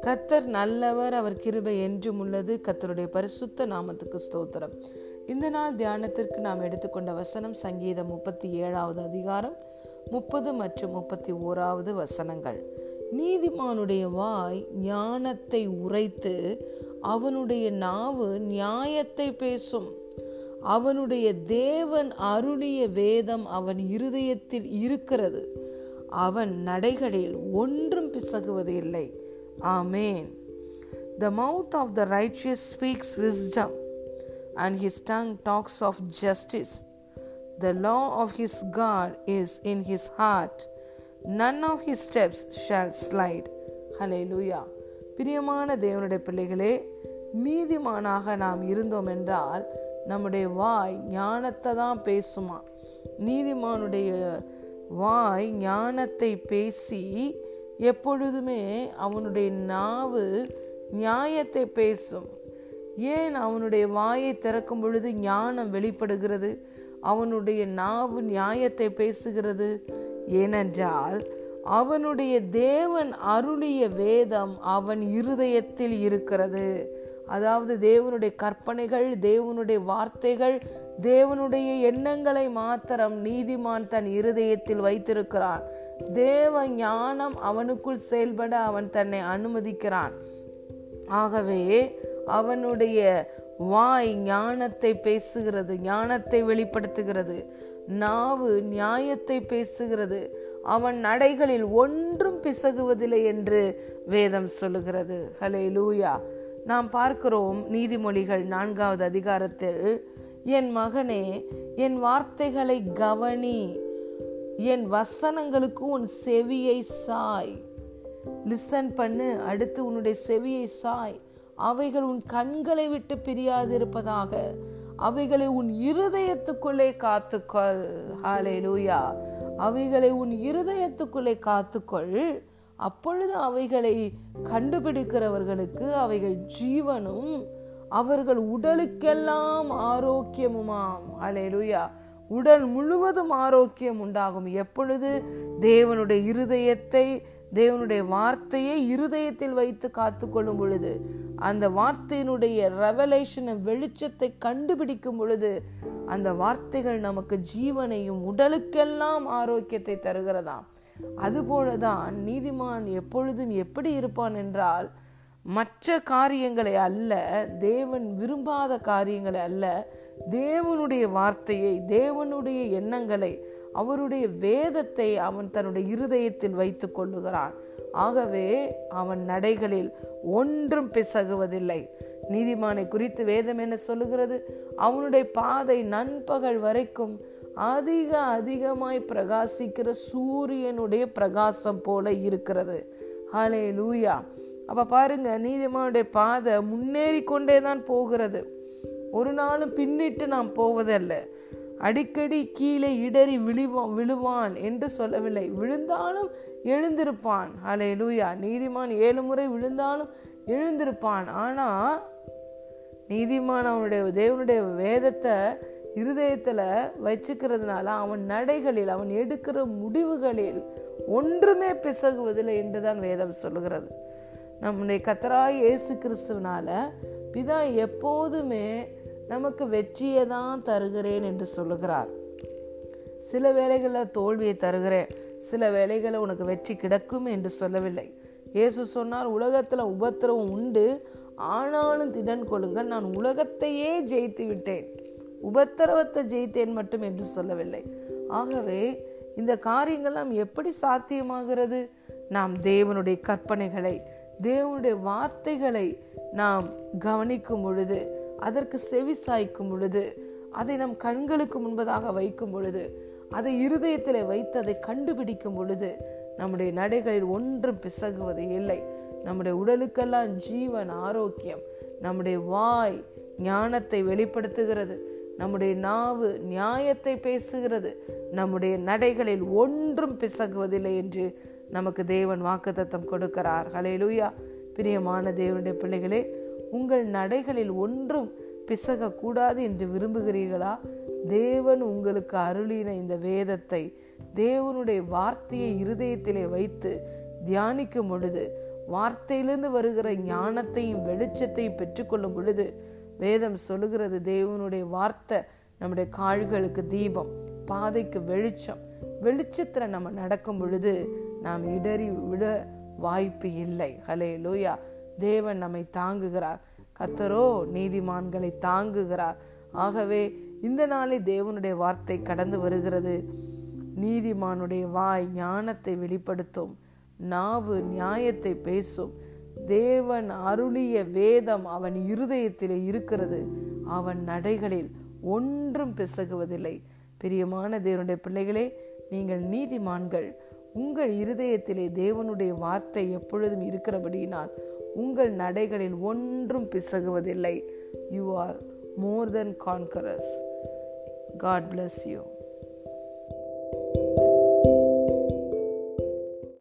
கத்தர் நல்லவர் அவர் கிருபை என்றும் உள்ளது. கத்தருடைய பரிசுத்த நாமத்துக்கு ஸ்தோத்திரம். இந்த நாள் தியானத்திற்கு நாம் எடுத்துக்கொண்ட வசனம் சங்கீதம் முப்பத்தி ஏழாவது அதிகாரம் முப்பது மற்றும் முப்பத்தி ஓராவது வசனங்கள். நீதிமானுடைய வாய் ஞானத்தை உரைத்து அவனுடைய நாவு நியாயத்தை பேசும். அவனுடைய தேவன் அருளிய வேதம் அவன் இருதயத்தில் இருக்கிறது அவன் நடைகளில் ஒன்றும் பிசகுவது இல்லை amen the mouth of the righteous speaks wisdom and his tongue talks of justice the law of his God is in his heart none of his steps shall slide hallelujah பிரியமான தேவனுடைய பிள்ளைகளே நீதிமானாக நாம் இருந்தோம் என்றால் நம்முடைய வாய் ஞானத்தை தான் பேசுமா. நீதிமானுடைய வாய் ஞானத்தை பேசி எப்பொழுதுமே அவனுடைய நாவு நியாயத்தை பேசும். ஏன் அவனுடைய வாயை திறக்கும் பொழுது ஞானம் வெளிப்படுகிறது? அவனுடைய நாவு நியாயத்தை பேசுகிறது. ஏனென்றால் அவனுடைய தேவன் அருளிய வேதம் அவன் இருதயத்தில் இருக்கிறது. அதாவது தேவனுடைய கற்பனைகள் தேவனுடைய வார்த்தைகள் தேவனுடைய எண்ணங்களை மாத்திரம் நீதிமான் தன் இருதயத்தில் வைத்திருக்கிறான் தேவ ஞானம் அவனுக்குள் செயல்பட அவன் தன்னை அனுமதிக்கிறான். ஆகவே அவனுடைய வாய் ஞானத்தை பேசுகிறது ஞானத்தை வெளிப்படுத்துகிறது நாவு நியாயத்தை பேசுகிறது அவன் நடைகளில் ஒன்றும் பிசகுவதில்லை என்று வேதம் சொல்லுகிறது. ஹலே லூயா நாம் பார்க்கிறோம் நீதிமொழிகள் நான்காவது அதிகாரத்தில் என் மகனே என் வார்த்தைகளை கவனி. என் வசனங்களுக்கு உன் செவியை சாய். லிசன் பண்ணு அடுத்து உன்னுடைய செவியை சாய். அவைகள் உன் கண்களை விட்டு பிரியாதிருப்பதாக. அவைகளை உன் இருதயத்துக்குள்ளே காத்துக்கொள். ஹாலே லூயா அவைகளை உன் இருதயத்துக்குள்ளே காத்துக்கொள். அப்பொழுது அவைகளை கண்டுபிடிக்கிறவர்களுக்கு அவைகள் ஜீவனும் அவர்கள் உடலுக்கெல்லாம் ஆரோக்கியமுமாம். அலையலுயா. உடல் முழுவதும் ஆரோக்கியம் உண்டாகும். எப்பொழுது? தேவனுடைய இருதயத்தை தேவனுடைய வார்த்தையை இருதயத்தில் வைத்து காத்து கொள்ளும் பொழுது அந்த வார்த்தையினுடைய ரெவலேஷனை வெளிச்சத்தை கண்டுபிடிக்கும் பொழுது அந்த வார்த்தைகள் நமக்கு ஜீவனையும் உடலுக்கெல்லாம் ஆரோக்கியத்தை தருகிறதாம். அதுபோலதான் நீதிமான் எப்பொழுதும் எப்படி இருப்பான் என்றால் மற்ற காரியங்களை அல்ல தேவன் விரும்பாத காரியங்களை அல்ல தேவனுடைய வார்த்தையை தேவனுடைய எண்ணங்களை அவருடைய வேதத்தை அவன் தன்னுடைய இருதயத்தில் வைத்துக் கொள்ளுகிறான். ஆகவே அவன் நடைகளில் ஒன்றும் பிசகுவதில்லை. நீதிமானை குறித்து வேதம் என்ன சொல்லுகிறது? அவனுடைய பாதை நண்பகல் வரைக்கும் அதிக அதிகமாய் பிரகாசிக்கிற சூரியனுடைய பிரகாசம் போல இருக்கிறது. ஹலே லூயா அப்ப பாருங்க நீதிமானுடைய பாதை முன்னேறி கொண்டே தான் போகிறது. ஒரு நாளும் பின்னிட்டு நாம் போவதல்ல. அடிக்கடி கீழே இடறி விழுவான் விழுவான் என்று சொல்லவில்லை. விழுந்தாலும் எழுந்திருப்பான். ஹலே லூயா நீதிமான் ஏழு முறை விழுந்தாலும் எழுந்திருப்பான். ஆனா நீதிமான் அவனுடைய தேவனுடைய வேதத்தை இருதயத்தில் வச்சுக்கிறதுனால அவன் நடைகளில் அவன் எடுக்கிற முடிவுகளில் ஒன்றுமே பிசகுவதில்லை என்று தான் வேதம் சொல்லுகிறது. நம்முடைய கத்தராய் இயேசு கிறிஸ்துவனால பிதா எப்போதுமே நமக்கு வெற்றியை தான் தருகிறேன் என்று சொல்லுகிறார். சில வேளைகளில் தோல்வியை தருகிறேன். சில வேளைகளில் உனக்கு வெற்றி கிடக்கும் என்று சொல்லவில்லை. இயேசு சொன்னார் உலகத்துல உபத்திரவம் உண்டு. ஆனாலும் திடன் கொள்ளுங்கள் நான் உலகத்தையே ஜெயித்து விட்டேன். உபத்திரவத்தை ஜெயித்தேன் மட்டும் என்று சொல்லவில்லை. ஆகவே இந்த காரியங்கள்லாம் எப்படி சாத்தியமாகிறது? நாம் தேவனுடைய கற்பனைகளை தேவனுடைய வார்த்தைகளை நாம் கவனிக்கும் பொழுது அதற்கு செவி சாய்க்கும் பொழுது அதை நம் கண்களுக்கு முன்பதாக வைக்கும் பொழுது அதை இருதயத்தில் வைத்து அதை கண்டுபிடிக்கும் பொழுது நம்முடைய நடைகளில் ஒன்றும் பிசகுவது இல்லை. நம்முடைய உடலுக்கெல்லாம் ஜீவன் ஆரோக்கியம் நம்முடைய வாய் ஞானத்தை வெளிப்படுத்துகிறது. நம்முடைய நாவு நியாயத்தை பேசுகிறது. நம்முடைய நடைகளில் ஒன்றும் பிசகுவதில்லை என்று நமக்கு தேவன் வாக்குத்தத்தம் கொடுக்கிறார். ஹலேலூயா பிரியமான தேவனுடைய பிள்ளைகளே உங்கள் நடைகளில் ஒன்றும் பிசகக்கூடாது என்று விரும்புகிறீர்களா? தேவன் உங்களுக்கு அருளின இந்த வேதத்தை தேவனுடைய வார்த்தையை இருதயத்திலே வைத்து தியானிக்கும் பொழுது வார்த்தையிலிருந்து வருகிற ஞானத்தையும் வெளிச்சத்தையும் பெற்றுக்கொள்ளும் பொழுது வேதம் சொல்லுகிறது தேவனுடைய வார்த்தை நம்முடைய கால்களுக்கு தீபம் பாதைக்கு வெளிச்சம். வெளிச்சத்தில் நம்ம நடக்கும் பொழுது நாம் இடறி விட வாய்ப்பு இல்லை. ஹலே லூயா தேவன் நம்மை தாங்குகிறார். கத்தரோ நீதிமான்களை தாங்குகிறார். ஆகவே இந்த நாளே தேவனுடைய வார்த்தை கடந்து வருகிறது. நீதிமானுடைய வாய் ஞானத்தை வெளிப்படுத்தும். நாவு நியாயத்தை பேசும். தேவன் அருளிய வேதம் அவன் இருதயத்திலே இருக்கிறது. அவன் நடைகளில் ஒன்றும் பிசகுவதில்லை. பிரியமான தேவனுடைய பிள்ளைகளே நீங்கள் நீதிமான்கள். உங்கள் இருதயத்திலே தேவனுடைய வார்த்தை எப்பொழுதும் இருக்கிறபடியினால் உங்கள் நடைகளில் ஒன்றும் பிசகுவதில்லை. You are more than conquerors God bless you